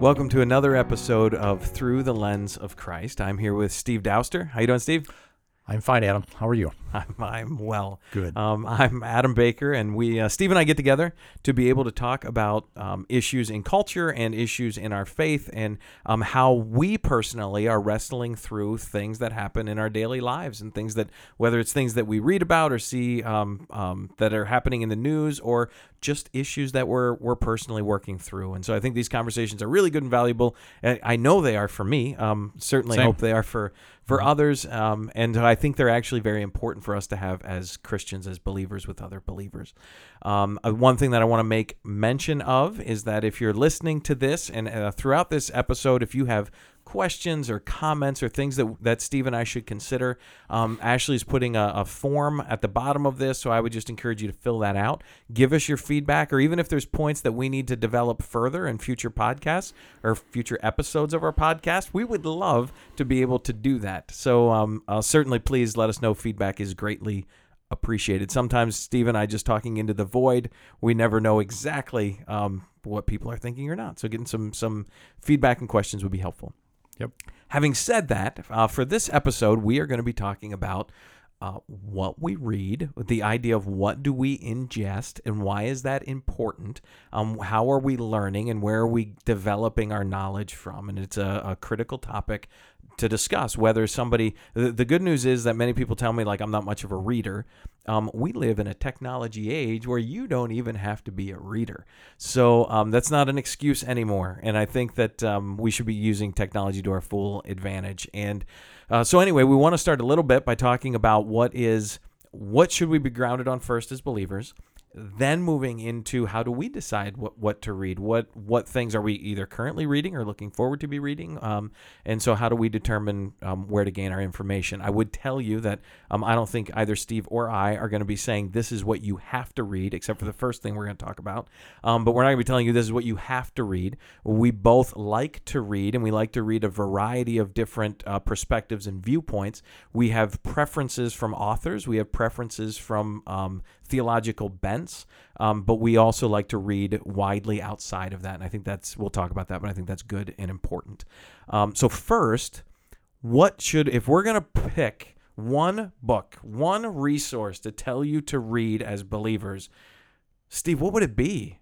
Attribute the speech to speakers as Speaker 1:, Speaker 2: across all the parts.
Speaker 1: Welcome to another episode of Through the Lens of Christ. I'm here with Steve Dowster. How you doing, Steve?
Speaker 2: I'm fine, Adam. How are you?
Speaker 1: I'm, I'm well.
Speaker 2: Good.
Speaker 1: Um, I'm Adam Baker, and we, uh, Steve and I, get together to be able to talk about um, issues in culture and issues in our faith, and um, how we personally are wrestling through things that happen in our daily lives, and things that, whether it's things that we read about or see um, um, that are happening in the news, or just issues that we're we're personally working through. And so I think these conversations are really good and valuable. I I know they are for me. Um, certainly
Speaker 2: Same.
Speaker 1: hope they are for for others. Um, and I think they're actually very important for us to have as Christians, as believers with other believers. Um, uh, one thing that I want to make mention of is that if you're listening to this and uh, throughout this episode, if you have questions or comments or things that that Steve and I should consider, um, Ashley's putting a, a form at the bottom of this, so I would just encourage you to fill that out. Give us your feedback, or even if there's points that we need to develop further in future podcasts or future episodes of our podcast, we would love to be able to do that. So um, uh, certainly, please let us know. Feedback is greatly appreciated. Sometimes Steve and I just talking into the void. We never know exactly um, what people are thinking or not. So getting some some feedback and questions would be helpful.
Speaker 2: Yep.
Speaker 1: Having said that, uh, for this episode, we are going to be talking about uh, what we read, the idea of what do we ingest and why is that important? Um, how are we learning and where are we developing our knowledge from? And it's a, a critical topic to discuss whether somebody the, the good news is that many people tell me like i'm not much of a reader. Um, we live in a technology age where you don't even have to be a reader. So um, that's not an excuse anymore. And i think that um, we should be using technology to our full advantage. And uh, so anyway we want to start a little bit by talking about what is what should we be grounded on first as believers then moving into how do we decide what, what to read? What what things are we either currently reading or looking forward to be reading? Um, and so how do we determine um, where to gain our information? I would tell you that um, i don't think either steve or i are going to be saying this is what you have to read except for the first thing we're going to talk about. Um, but we're not going to be telling you this is what you have to read. We both like to read and we like to read a variety of different uh, perspectives and viewpoints. We have preferences from authors. We have preferences from um, theological bents, um, but we also like to read widely outside of that. And I think that's, we'll talk about that, but I think that's good and important. Um, so, first, what should, if we're going to pick one book, one resource to tell you to read as believers, Steve, what would it be?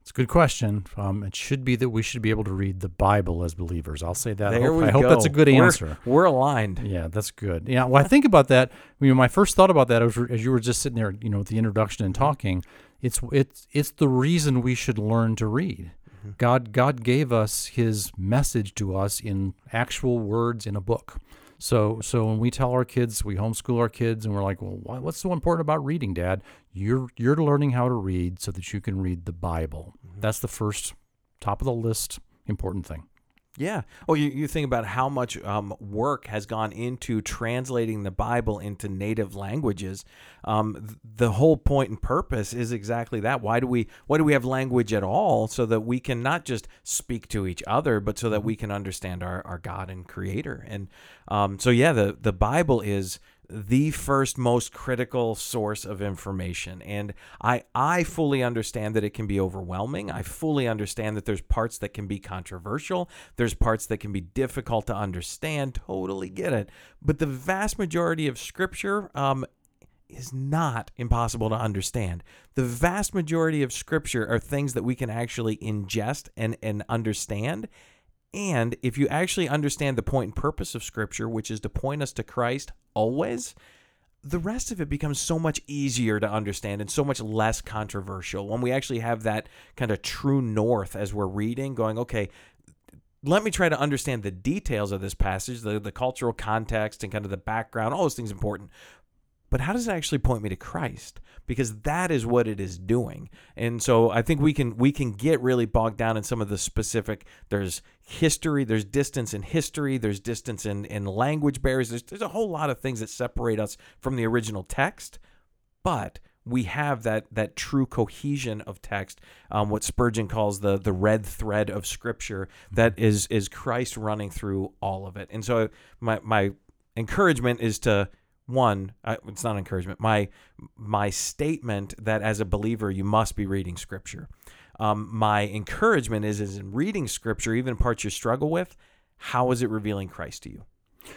Speaker 2: It's a good question. Um, it should be that we should be able to read the Bible as believers. I'll say that. I hope,
Speaker 1: we
Speaker 2: I hope
Speaker 1: go.
Speaker 2: that's a good
Speaker 1: We're-
Speaker 2: answer.
Speaker 1: We're aligned.
Speaker 2: Yeah, that's good. Yeah, well, I think about that. I mean, my first thought about that was as you were just sitting there, you know, with the introduction and talking. It's it's it's the reason we should learn to read. God God gave us His message to us in actual words in a book. So so when we tell our kids, we homeschool our kids, and we're like, well, why, what's so important about reading, Dad? You're you're learning how to read so that you can read the Bible. Mm-hmm. That's the first top of the list important thing.
Speaker 1: Yeah. Oh, you, you think about how much um, work has gone into translating the Bible into native languages. Um, th- the whole point and purpose is exactly that. Why do we why do we have language at all? So that we can not just speak to each other, but so that we can understand our, our God and Creator. And um, so, yeah, the the Bible is the first most critical source of information and I I fully understand that it can be overwhelming. I fully understand that there's parts that can be controversial, there's parts that can be difficult to understand, totally get it. But the vast majority of scripture um is not impossible to understand. The vast majority of scripture are things that we can actually ingest and, and understand. And if you actually understand the point and purpose of Scripture, which is to point us to Christ always, the rest of it becomes so much easier to understand and so much less controversial when we actually have that kind of true north as we're reading, going, okay, let me try to understand the details of this passage, the, the cultural context and kind of the background, all those things important. But how does it actually point me to Christ? Because that is what it is doing. And so I think we can we can get really bogged down in some of the specific there's history, there's distance in history, there's distance in, in language barriers. There's there's a whole lot of things that separate us from the original text. But we have that that true cohesion of text, um, what Spurgeon calls the the red thread of Scripture, that is is Christ running through all of it. And so my my encouragement is to one I, it's not encouragement my my statement that as a believer you must be reading scripture um, my encouragement is, is in reading Scripture, even parts you struggle with, how is it revealing Christ to you?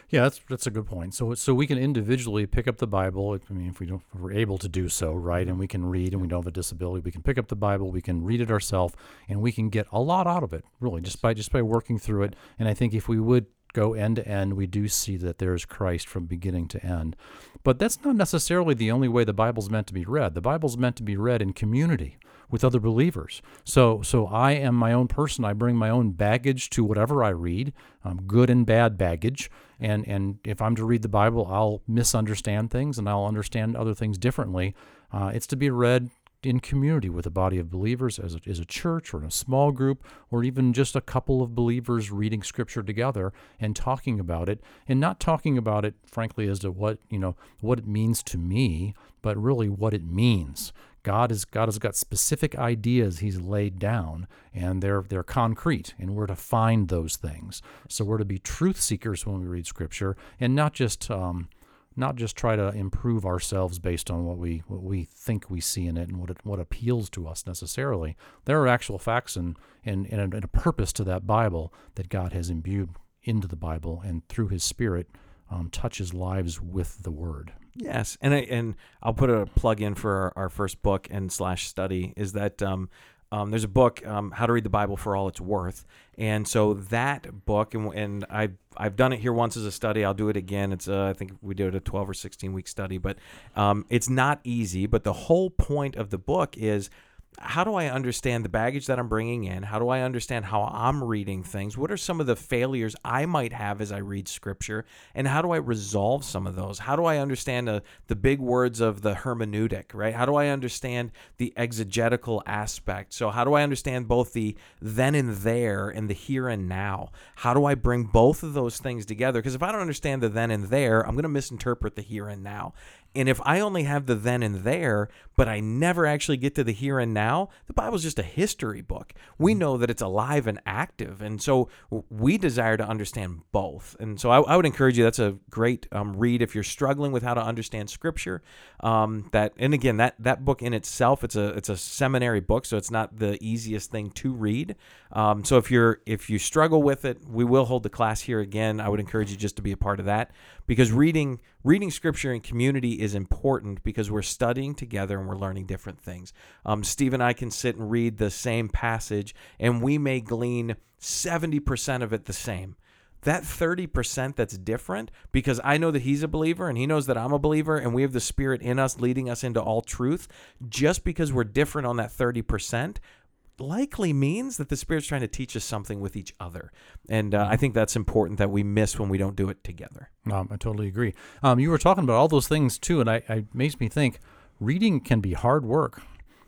Speaker 2: Yeah, that's that's a good point. So so we can individually pick up the Bible. I mean, if we don't, if we're able to do so, right, and we can read, and we don't have a disability, we can pick up the Bible, we can read it ourselves, and we can get a lot out of it, really, just by just by working through it. And I think if we would go end to end, we do see that there's Christ from beginning to end. But that's not necessarily the only way the Bible's meant to be read. The Bible's meant to be read in community with other believers. So, so I am my own person. I bring my own baggage to whatever I read, um, good and bad baggage. And and if I'm to read the Bible, I'll misunderstand things and I'll understand other things differently. Uh, it's to be read in community with a body of believers as a, as a church or in a small group or even just a couple of believers reading scripture together and talking about it and not talking about it frankly as to what you know what it means to me but really what it means God is God has got specific ideas He's laid down, and they're they're concrete, and we're to find those things. So we're to be truth seekers when we read Scripture, and not just um, not just try to improve ourselves based on what we what we think we see in it and what it, what appeals to us necessarily. There are actual facts and and, and, a, purpose to that Bible that God has imbued into the Bible, and through His Spirit, um, touches lives with the Word.
Speaker 1: Yes, and I and I'll put a plug in for our, our first book and slash study is that um, um, there's a book um, how to read the Bible for all it's worth, and so that book and and I've I've done it here once as a study. I'll do it again. It's uh, I think we did a 12 or 16 week study, but um, it's not easy. But the whole point of the book is how do I understand the baggage that I'm bringing in? How do I understand how I'm reading things? What are some of the failures I might have as I read scripture? And how do I resolve some of those? How do I understand the, the big words of the hermeneutic, right? How do I understand the exegetical aspect? So, how do I understand both the then and there and the here and now? How do I bring both of those things together? Because if I don't understand the then and there, I'm going to misinterpret the here and now. And if I only have the then and there, but I never actually get to the here and now, the Bible's just a history book. We mm-hmm. know that it's alive and active. And so we desire to understand both. And so I, I would encourage you, that's a great um, read if you're struggling with how to understand scripture. Um, that and again, that that book in itself, it's a it's a seminary book, so it's not the easiest thing to read. Um, so if you're if you struggle with it, we will hold the class here again. I would encourage you just to be a part of that because reading reading scripture in community is important because we're studying together and we're learning different things. Um, Steve and I can sit and read the same passage and we may glean 70% of it the same. That 30% that's different because I know that he's a believer and he knows that I'm a believer and we have the spirit in us leading us into all truth. Just because we're different on that 30%, likely means that the Spirit's trying to teach us something with each other. And uh, I think that's important that we miss when we don't do it together.
Speaker 2: Um, I totally agree. Um, you were talking about all those things too, and I, I makes me think reading can be hard work.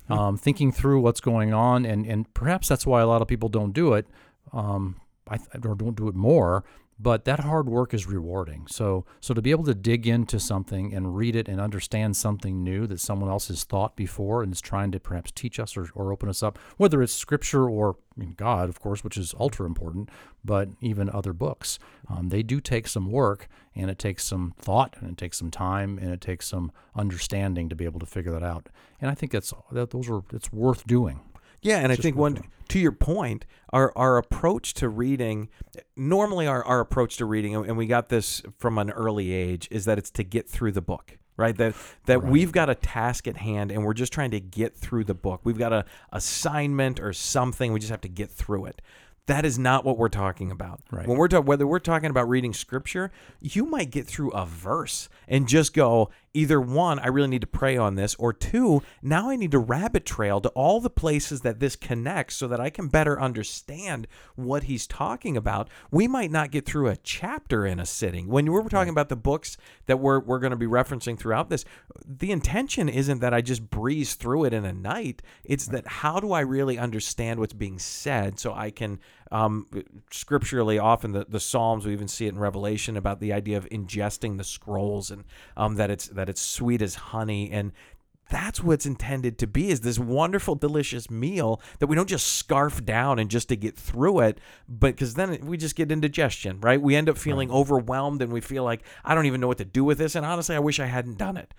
Speaker 2: Hmm. Um, thinking through what's going on, and, and perhaps that's why a lot of people don't do it, um, I, or don't do it more but that hard work is rewarding. So so to be able to dig into something and read it and understand something new that someone else has thought before and is trying to perhaps teach us or, or open us up, whether it's scripture or I mean, God, of course, which is ultra important, but even other books, um, they do take some work and it takes some thought and it takes some time and it takes some understanding to be able to figure that out. And I think that's that those are it's worth doing.
Speaker 1: Yeah, and I think one to your point, our our approach to reading, normally our, our approach to reading, and we got this from an early age, is that it's to get through the book. Right, that that right. we've got a task at hand, and we're just trying to get through the book. We've got a assignment or something. We just have to get through it. That is not what we're talking about.
Speaker 2: Right.
Speaker 1: When we're talking, whether we're talking about reading scripture, you might get through a verse and just go, either one, I really need to pray on this, or two, now I need to rabbit trail to all the places that this connects so that I can better understand what he's talking about. We might not get through a chapter in a sitting. When we're talking about the books that we're, we're going to be referencing throughout this, the intention isn't that I just breeze through it in a night. It's that how do I really understand what's being said so I can um, scripturally, often the, the Psalms, we even see it in Revelation about the idea of ingesting the scrolls and um, that it's that it's sweet as honey and that's what's intended to be is this wonderful delicious meal that we don't just scarf down and just to get through it but because then we just get indigestion right we end up feeling right. overwhelmed and we feel like i don't even know what to do with this and honestly i wish i hadn't done it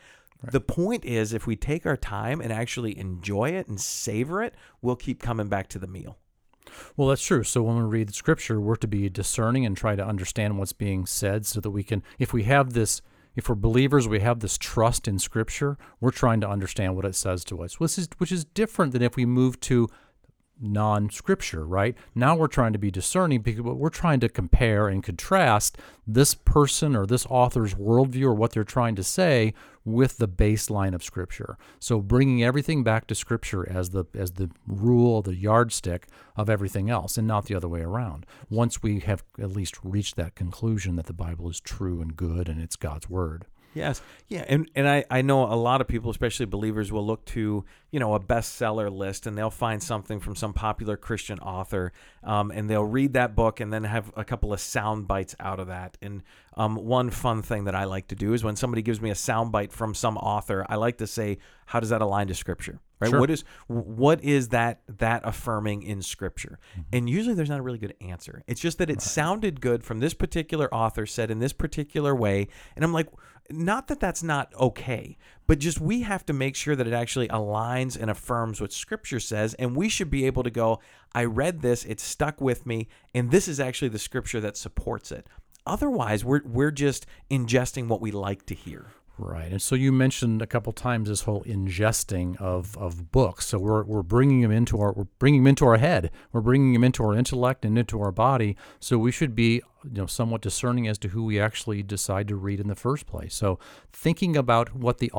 Speaker 1: The point is, if we take our time and actually enjoy it and savor it, we'll keep coming back to the meal.
Speaker 2: Well, that's true. So when we read scripture, we're to be discerning and try to understand what's being said so that we can, if we have this, if we're believers, we have this trust in scripture, we're trying to understand what it says to us, which is, which is different than if we move to non scripture, right? Now we're trying to be discerning because we're trying to compare and contrast this person or this author's worldview or what they're trying to say with the baseline of scripture. So bringing everything back to scripture as the as the rule, the yardstick of everything else and not the other way around. Once we have at least reached that conclusion that the Bible is true and good and it's God's word.
Speaker 1: Yes. Yeah. And, and I, I know a lot of people, especially believers, will look to, you know, a bestseller list and they'll find something from some popular Christian author um, and they'll read that book and then have a couple of sound bites out of that. And um, one fun thing that I like to do is when somebody gives me a sound bite from some author, I like to say, how does that align to scripture? Right?
Speaker 2: Sure.
Speaker 1: What is what is that that affirming in scripture?
Speaker 2: Mm-hmm.
Speaker 1: And usually there's not a really good answer. It's just that it sounded good from this particular author said in this particular way. And I'm like, not that that's not okay, but just we have to make sure that it actually aligns and affirms what scripture says. And we should be able to go, I read this, it stuck with me, and this is actually the scripture that supports it. Otherwise, we're, we're just ingesting what we like to hear.
Speaker 2: Right. And so you mentioned a couple times this whole ingesting of, of books. So we're, we're bringing them into our we're bringing them into our head. We're bringing them into our intellect and into our body. So we should be you know somewhat discerning as to who we actually decide to read in the first place. So thinking about what the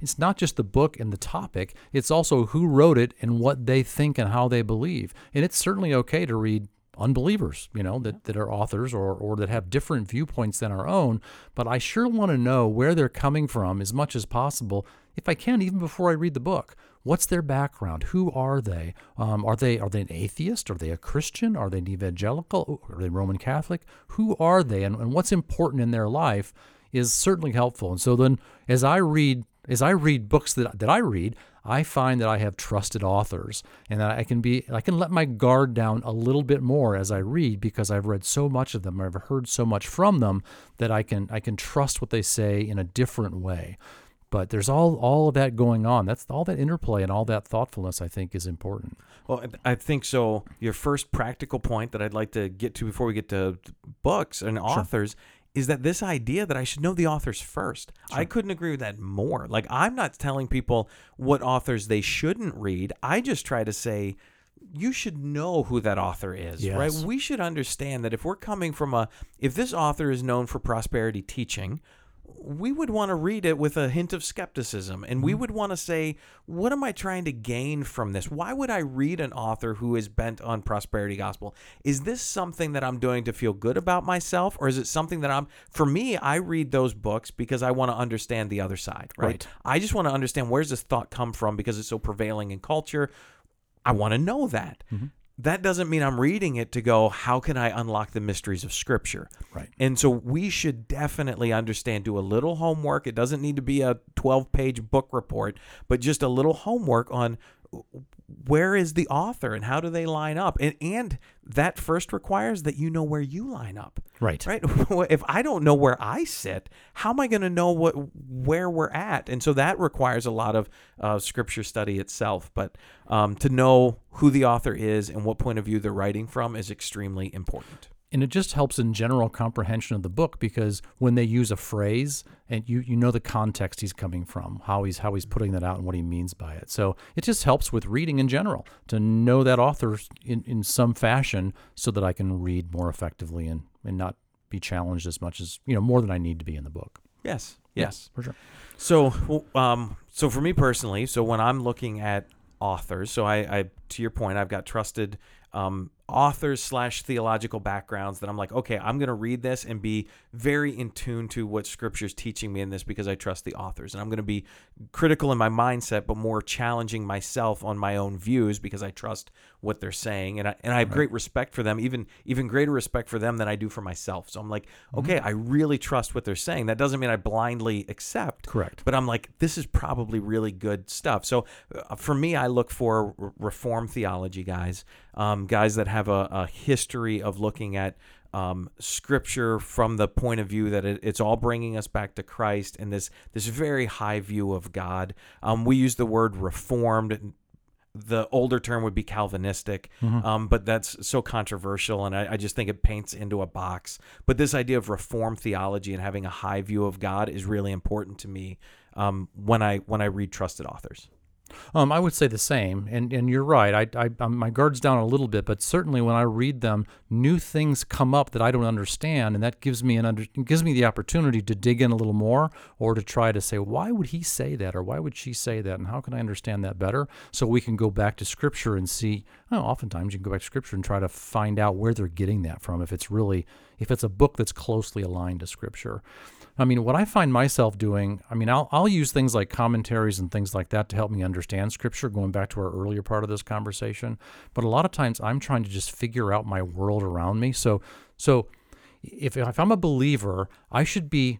Speaker 2: it's not just the book and the topic, it's also who wrote it and what they think and how they believe. And it's certainly okay to read unbelievers, you know, that, that are authors or, or that have different viewpoints than our own. But I sure want to know where they're coming from as much as possible, if I can, even before I read the book. What's their background? Who are they? Um, are they are they an atheist? Are they a Christian? Are they an evangelical? Are they Roman Catholic? Who are they? And, and what's important in their life is certainly helpful. And so then, as I read as I read books that, that I read, I find that I have trusted authors and that I can be I can let my guard down a little bit more as I read because I've read so much of them, I've heard so much from them that I can I can trust what they say in a different way. But there's all all of that going on. That's all that interplay and all that thoughtfulness I think is important.
Speaker 1: Well, I think so. Your first practical point that I'd like to get to before we get to books and authors is that this idea that I should know the authors first. I couldn't agree with that more. Like I'm not telling people what authors they shouldn't read. I just try to say you should know who that author is,
Speaker 2: Yes.
Speaker 1: right? We should understand that if we're coming from a if this author is known for prosperity teaching, we would want to read it with a hint of skepticism and we mm-hmm. would want to say what am i trying to gain from this? Why would i read an author who is bent on prosperity gospel? Is this something that i'm doing to feel good about myself or is it something that i'm for me i read those books because i want to understand the other side right,
Speaker 2: Right.
Speaker 1: i just want to understand where's this thought come from because it's so prevailing in culture. I want to know that mm-hmm. That doesn't mean I'm reading it to go, how can I unlock the mysteries of Scripture?
Speaker 2: Right.
Speaker 1: And so we should definitely understand, do a little homework. It doesn't need to be a 12 page book report, but just a little homework on where is the author and how do they line up? And, and that first requires that you know where you line up.
Speaker 2: Right.
Speaker 1: Right. if I don't know where I sit, how am I going to know what where we're at? And so that requires a lot of uh, scripture study itself. But um, to know who the author is and what point of view they're writing from is extremely important.
Speaker 2: And it just helps in general comprehension of the book because when they use a phrase and you you know the context he's coming from how he's how he's putting that out and what he means by it so it just helps with reading in general to know that author in, in some fashion so that i can read more effectively and and not be challenged as much as you know more than i need to be in the book
Speaker 1: Yes. Yes.
Speaker 2: for sure
Speaker 1: So, um, so for me personally, so when I'm looking at authors, so I, I to your point, I've got trusted um, authors slash theological backgrounds that I'm like, okay, I'm going to read this and be very in tune to what Scripture's teaching me in this because I trust the authors, and I'm going to be critical in my mindset, but more challenging myself on my own views because I trust what they're saying, and I and I have great respect for them, even even greater respect for them than I do for myself. So I'm like, okay, I really trust what they're saying. That doesn't mean I blindly accept,
Speaker 2: Correct.
Speaker 1: but I'm like, this is probably really good stuff. So uh, for me, I look for reform theology guys, um, guys that have a, a history of looking at um, scripture from the point of view that it, it's all bringing us back to Christ and this this very high view of God. Um, we use the word reformed. The older term would be Calvinistic, um, but that's so controversial, and I, I just think it paints into a box. But this idea of reformed theology and having a high view of God is really important to me um, when I when I read trusted authors.
Speaker 2: Um, I would say the same, and and you're right. I, I I'm, my guard's down a little bit, but certainly when I read them, new things come up that I don't understand, and that gives me an under gives me the opportunity to dig in a little more, or to try to say why would he say that, or why would she say that, and how can I understand that better, so we can go back to Scripture and see. Oh, oftentimes you can go back to Scripture and try to find out where they're getting that from, if it's really if it's a book that's closely aligned to Scripture. I mean, what I find myself doing, I mean, I'll, I'll use things like commentaries and things like that to help me understand scripture, going back to our earlier part of this conversation. But a lot of times I'm trying to just figure out my world around me. So, so if, if I'm a believer, I should be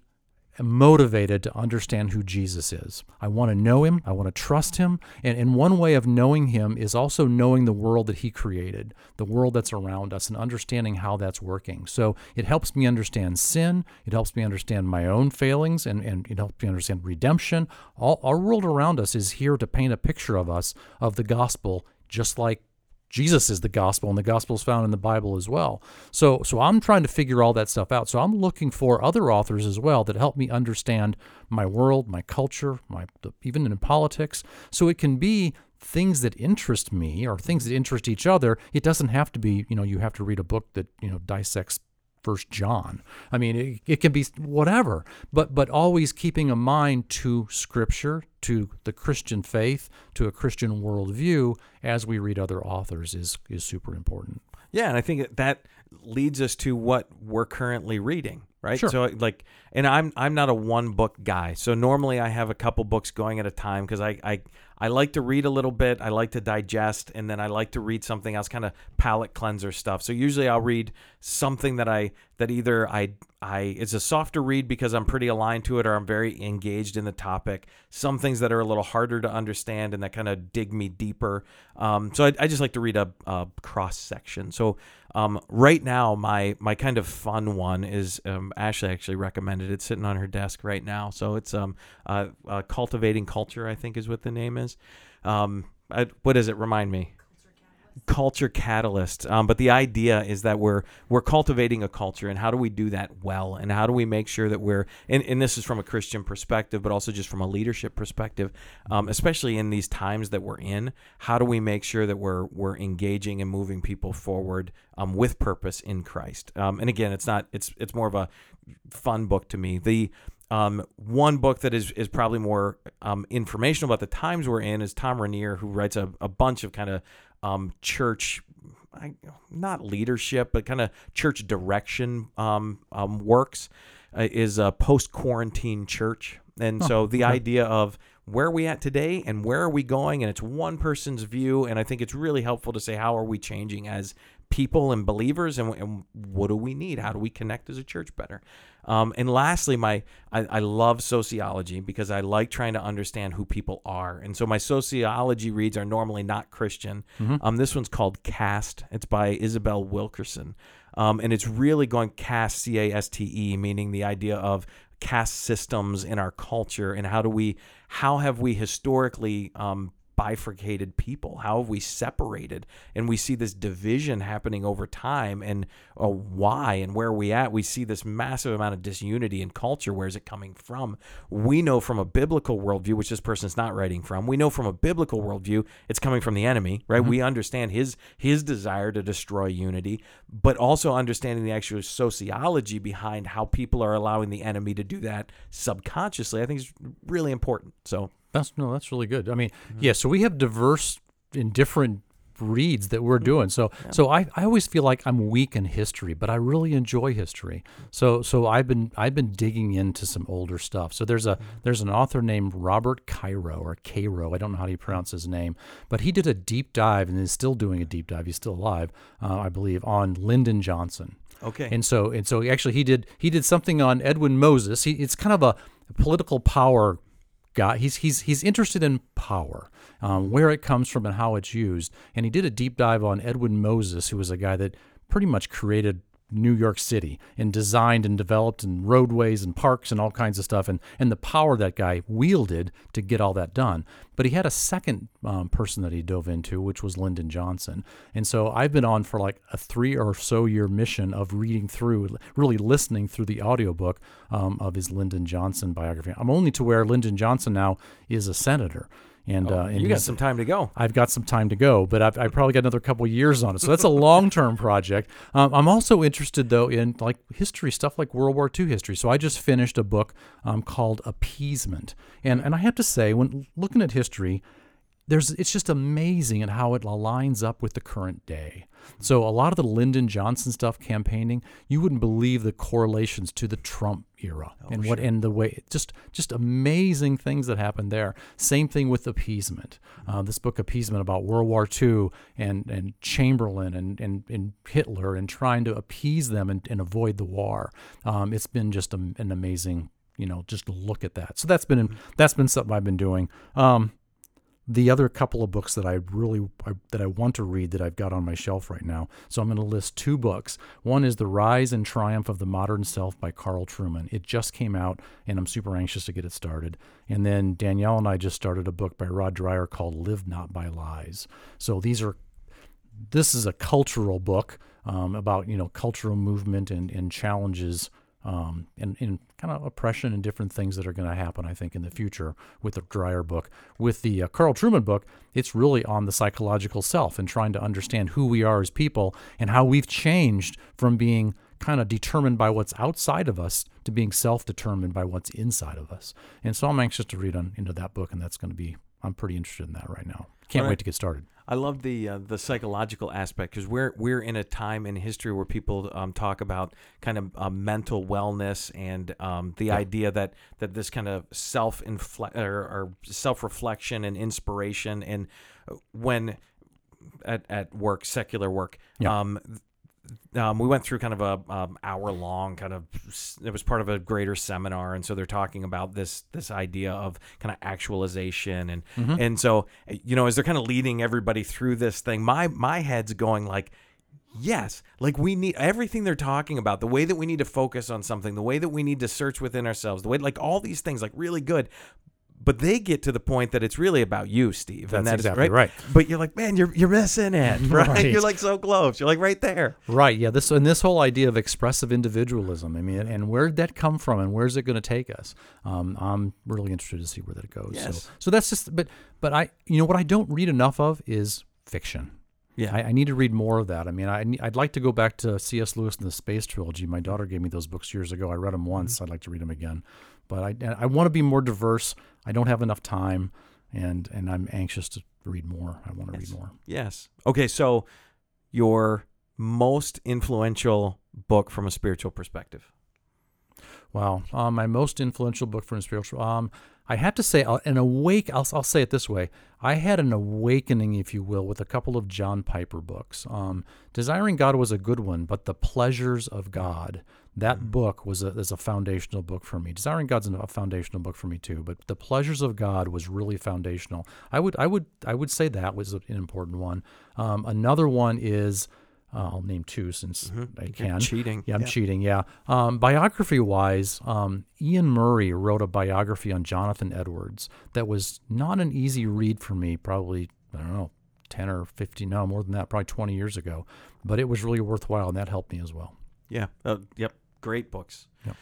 Speaker 2: motivated to understand who Jesus is. I want to know him, I want to trust him, and, and one way of knowing him is also knowing the world that he created, the world that's around us, and understanding how that's working. So it helps me understand sin, it helps me understand my own failings, and, and it helps me understand redemption. All our world around us is here to paint a picture of us, of the gospel, just like Jesus is the gospel, and the gospel is found in the Bible as well. So, so I'm trying to figure all that stuff out. So I'm looking for other authors as well that help me understand my world, my culture, my even in politics. So it can be things that interest me or things that interest each other. It doesn't have to be, you know, you have to read a book that you know dissects First John. I mean, it, it can be whatever, but but always keeping a mind to Scripture, to the Christian faith, to a Christian worldview as we read other authors is is super important.
Speaker 1: Yeah, and I think that leads us to what we're currently reading, right?
Speaker 2: Sure.
Speaker 1: So like, and I'm I'm not a one book guy. So normally I have a couple books going at a time because I I I like to read a little bit. I like to digest, and then I like to read something else, kind of palate cleanser stuff. So usually I'll read something that I that either I I it's a softer read because I'm pretty aligned to it, or I'm very engaged in the topic. Some things that are a little harder to understand and that kind of dig me deeper. Um, so I, I just like to read a, a cross section. So um, right now, my my kind of fun one is um, Ashley actually recommended it, It's sitting on her desk right now. So it's um uh, uh, cultivating culture, I think is what the name is. Um, I, it remind me? culture catalyst. Um, but the idea is that we're we're cultivating a culture and how do we do that well? And how do we make sure that we're and, and this is from a christian perspective but also just from a leadership perspective um, especially in these times that we're in how do we make sure that we're we're engaging and moving people forward um, with purpose in christ? Um, and again it's not it's it's more of a fun book to me. The um, one book that is, is probably more um, informational about the times we're in is Thom Rainer, who writes a, a bunch of kind of um, church, I, not leadership, but kind of church direction um, um, works, uh, is a post quarantine church. And so the
Speaker 2: okay.
Speaker 1: idea of where are we at today and where are we going? And it's one person's view. And I think it's really helpful to say, how are we changing as people and believers and, and what do we need? How do we connect as a church better? Um, and lastly, my I, I love sociology because I like trying to understand who people are. And so my sociology reads are normally not Christian. Um, this one's called Caste. It's by Isabel Wilkerson. Um, and it's really going caste C A S T E, meaning the idea of caste systems in our culture and how do we, how have we historically um, bifurcated people? How have we separated? And we see this division happening over time. And uh, why and where are we at? We see this massive amount of disunity in culture. Where is it coming from? We know from a biblical worldview, which this person's not writing from, we know from a biblical worldview, it's coming from the enemy, right? We understand his his desire to destroy unity, but also understanding the actual sociology behind how people are allowing the enemy to do that subconsciously, I think is really important. So
Speaker 2: That's no, that's really good. I mean, yeah. So we have diverse in different reads that we're doing. So so I, I always feel like I'm weak in history, but I really enjoy history. So so I've been I've been digging into some older stuff. So there's a there's an author named Robert Cairo or Cairo. I don't know how you pronounce his name, but he did a deep dive and is still doing a deep dive. He's still alive, uh, I believe, on Lyndon Johnson.
Speaker 1: Okay.
Speaker 2: And so and so actually he did he did something on Edwin Moses. He, it's kind of a political power He's he's he's interested in power, um, where it comes from, and how it's used. And he did a deep dive on Edwin Moses, who was a guy that pretty much created New York City and designed and developed and roadways and parks and all kinds of stuff and, and the power that guy wielded to get all that done. But he had a second um, person that he dove into, which was Lyndon Johnson. And so I've been on for like a three or so year mission of reading through, really listening through the audiobook um, of his Lyndon Johnson biography. I'm only to where Lyndon Johnson now is a senator. And,
Speaker 1: Oh,
Speaker 2: uh, and
Speaker 1: you got some time to go.
Speaker 2: I've got some time to go, but I've, I've probably got another couple years on it. So that's a long term project. Um, I'm also interested though in like history stuff like World War II history. So I just finished a book um, called Appeasement, and and I have to say when looking at history, there's it's just amazing at how it aligns up with the current day. So a lot of the Lyndon Johnson stuff campaigning, you wouldn't believe the correlations to the Trump era and what and the way just just amazing things that happened there. Same thing with appeasement. Uh, this book appeasement about World War II and and Chamberlain and and, and Hitler and trying to appease them and, and avoid the war. Um, it's been just a, an amazing you know just look at that. So that's been that's been something I've been doing. Um, the other couple of books that I really I, that I want to read that I've got on my shelf right now. So I'm going to list two books. One is The Rise and Triumph of the Modern Self by Carl Trueman. It just came out and I'm super anxious to get it started. And then Danielle and I just started a book by Rod Dreher called Live Not by Lies. So these are this is a cultural book um, about you know cultural movement and, and challenges um, and, and kind of oppression and different things that are going to happen, I think, in the future with the Dreher book. With the uh, Carl Trueman book, it's really on the psychological self and trying to understand who we are as people and how we've changed from being kind of determined by what's outside of us to being self-determined by what's inside of us. And so I'm anxious to read on into that book, and that's going to be I'm pretty interested in that right now. Can't
Speaker 1: right.
Speaker 2: wait to get started.
Speaker 1: I love the uh, the psychological aspect because we're we're in a time in history where people um, talk about kind of uh, mental wellness and um, the idea that that this kind of self or, or self reflection and inspiration and uh, when at, at work secular work
Speaker 2: Yeah.
Speaker 1: um, um, we went through kind of a um, hour long kind of it was part of a greater seminar and so they're talking about this this idea of kind of actualization and and so you know as they're kind of leading everybody through this thing my my head's going like yes like we need everything they're talking about the way that we need to focus on something the way that we need to search within ourselves the way like all these things like really good but they get to the point that it's really about you, Steve. and
Speaker 2: That's
Speaker 1: that is-
Speaker 2: exactly right.
Speaker 1: But you're like, man, you're you're missing it, right?
Speaker 2: Right.
Speaker 1: You're like so close. You're like right there.
Speaker 2: Right. Yeah. This and this whole idea of expressive individualism. I mean, and where'd that come from, and where's it going to take us? Um, I'm really interested to see where that goes.
Speaker 1: Yes.
Speaker 2: So, so that's just. But, but I, you know, what I don't read enough of is fiction.
Speaker 1: Yeah.
Speaker 2: I, I need to read more of that. I mean, I, I'd like to go back to C.S. Lewis and the Space Trilogy. My daughter gave me those books years ago. I read them once. I'd like to read them again. But I, I want to be more diverse. I don't have enough time, and and I'm anxious to read more. I want to read more.
Speaker 1: Yes. Okay, so your most influential book from a spiritual perspective.
Speaker 2: Wow. Um, my most influential book from a spiritual. Um, I have to say, an awake. I'll, I'll say it this way. I had an awakening, if you will, with a couple of John Piper books. Um, Desiring God was a good one, but The Pleasures of God. That book was a, is a foundational book for me. Desiring God's a foundational book for me too, but The Pleasures of God was really foundational. I would, I would, I would say that was an important one. Um, another one is. Uh, I'll name two since I can.
Speaker 1: cheating.
Speaker 2: Yeah, I'm
Speaker 1: Yeah.
Speaker 2: cheating. Yeah. Um, biography wise, um, Iain Murray wrote a biography on Jonathan Edwards that was not an easy read for me, probably, I don't know, 10 or 15, no, more than that, probably 20 years ago. But it was really worthwhile, and that helped me as well.
Speaker 1: Yeah. Uh, yep. Great books.
Speaker 2: Yep.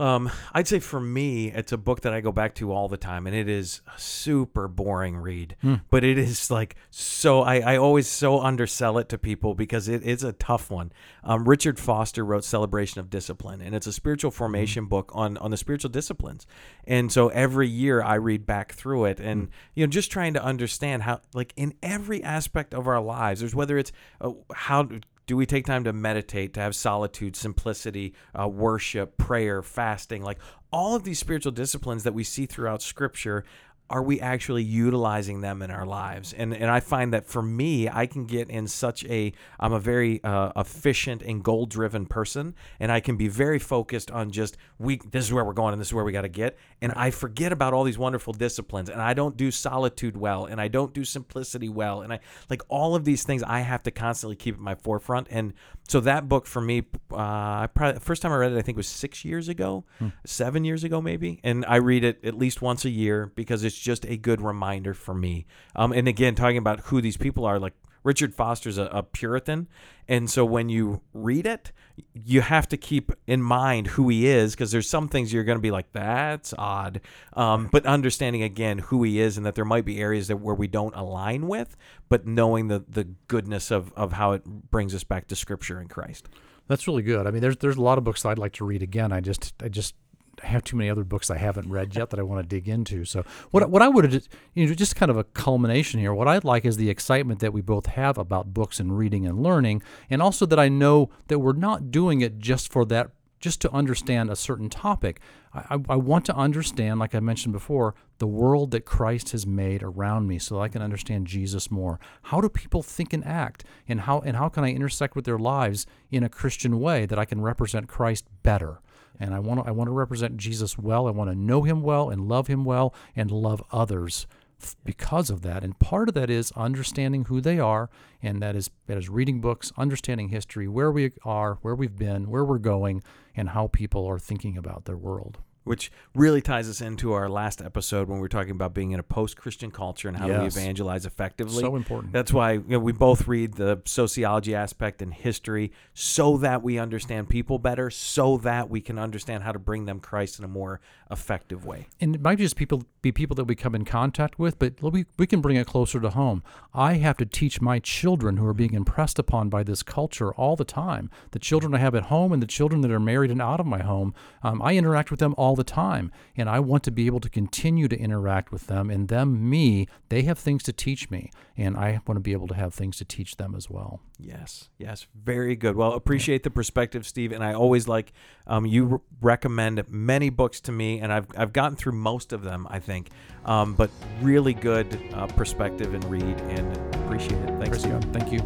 Speaker 1: Um, I'd say for me, it's a book that I go back to all the time, and it is a super boring read. But it is like so. I, I always so undersell it to people because it is a tough one. Um, Richard Foster wrote "Celebration of Discipline," and it's a spiritual formation book on on the spiritual disciplines. And so every year I read back through it, and you know, just trying to understand how, like, in every aspect of our lives, there's whether it's uh, how do we take time to meditate, to have solitude, simplicity, uh, worship, prayer, fasting, like all of these spiritual disciplines that we see throughout Scripture? Are we actually utilizing them in our lives? And and I find that for me, I can get in such a I'm a very uh, efficient and goal driven person, and I can be very focused on just we this is where we're going and this is where we got to get, and I forget about all these wonderful disciplines, and I don't do solitude well, and I don't do simplicity well, and I like all of these things I have to constantly keep at my forefront, and so that book for me, uh, I probably first time I read it I think was six years ago, seven years ago maybe, and I read it at least once a year because it's just a good reminder for me. Um, and again, talking about who these people are, like Richard Foster's a, a Puritan, and so when you read it, you have to keep in mind who he is because there's some things you're going to be like, that's odd. Um, but understanding again who he is and that there might be areas that where we don't align with, but knowing the the goodness of of how it brings us back to Scripture and Christ.
Speaker 2: That's really good. I mean, there's there's a lot of books I'd like to read again. I just I just have too many other books I haven't read yet that I want to dig into. So what what I would you know just kind of a culmination here. What I'd like is the excitement that we both have about books and reading and learning, and also that I know that we're not doing it just for that just to understand a certain topic. I, I, I want to understand, like I mentioned before, the world that Christ has made around me, so that I can understand Jesus more. How do people think and act, and how and how can I intersect with their lives in a Christian way that I can represent Christ better? And I want to I want to represent Jesus well. I want to know him well and love him well and love others because of that. And part of that is understanding who they are, and that is that is reading books, understanding history, where we are, where we've been, where we're going, and how people are thinking about their world.
Speaker 1: Which really ties us into our last episode when we were talking about being in a post-Christian culture and how do we evangelize effectively.
Speaker 2: So important.
Speaker 1: That's why you know, we both read the sociology aspect and history so that we understand people better, so that we can understand how to bring them Christ in a more effective way.
Speaker 2: and it might just people be people that we come in contact with, but we, we can bring it closer to home. I have to teach my children who are being impressed upon by this culture all the time. The children I have at home and the children that are married and out of my home, um, I interact with them all the time, and I want to be able to continue to interact with them. And them, me, they have things to teach me, and I want to be able to have things to teach them as well.
Speaker 1: Yes, yes, very good. Well, appreciate the perspective, Steve. And I always like um, you re- recommend many books to me, and I've I've gotten through most of them, I think. Um, but really good uh, perspective and read, and appreciate it. Thanks, Steve.
Speaker 2: Thank you.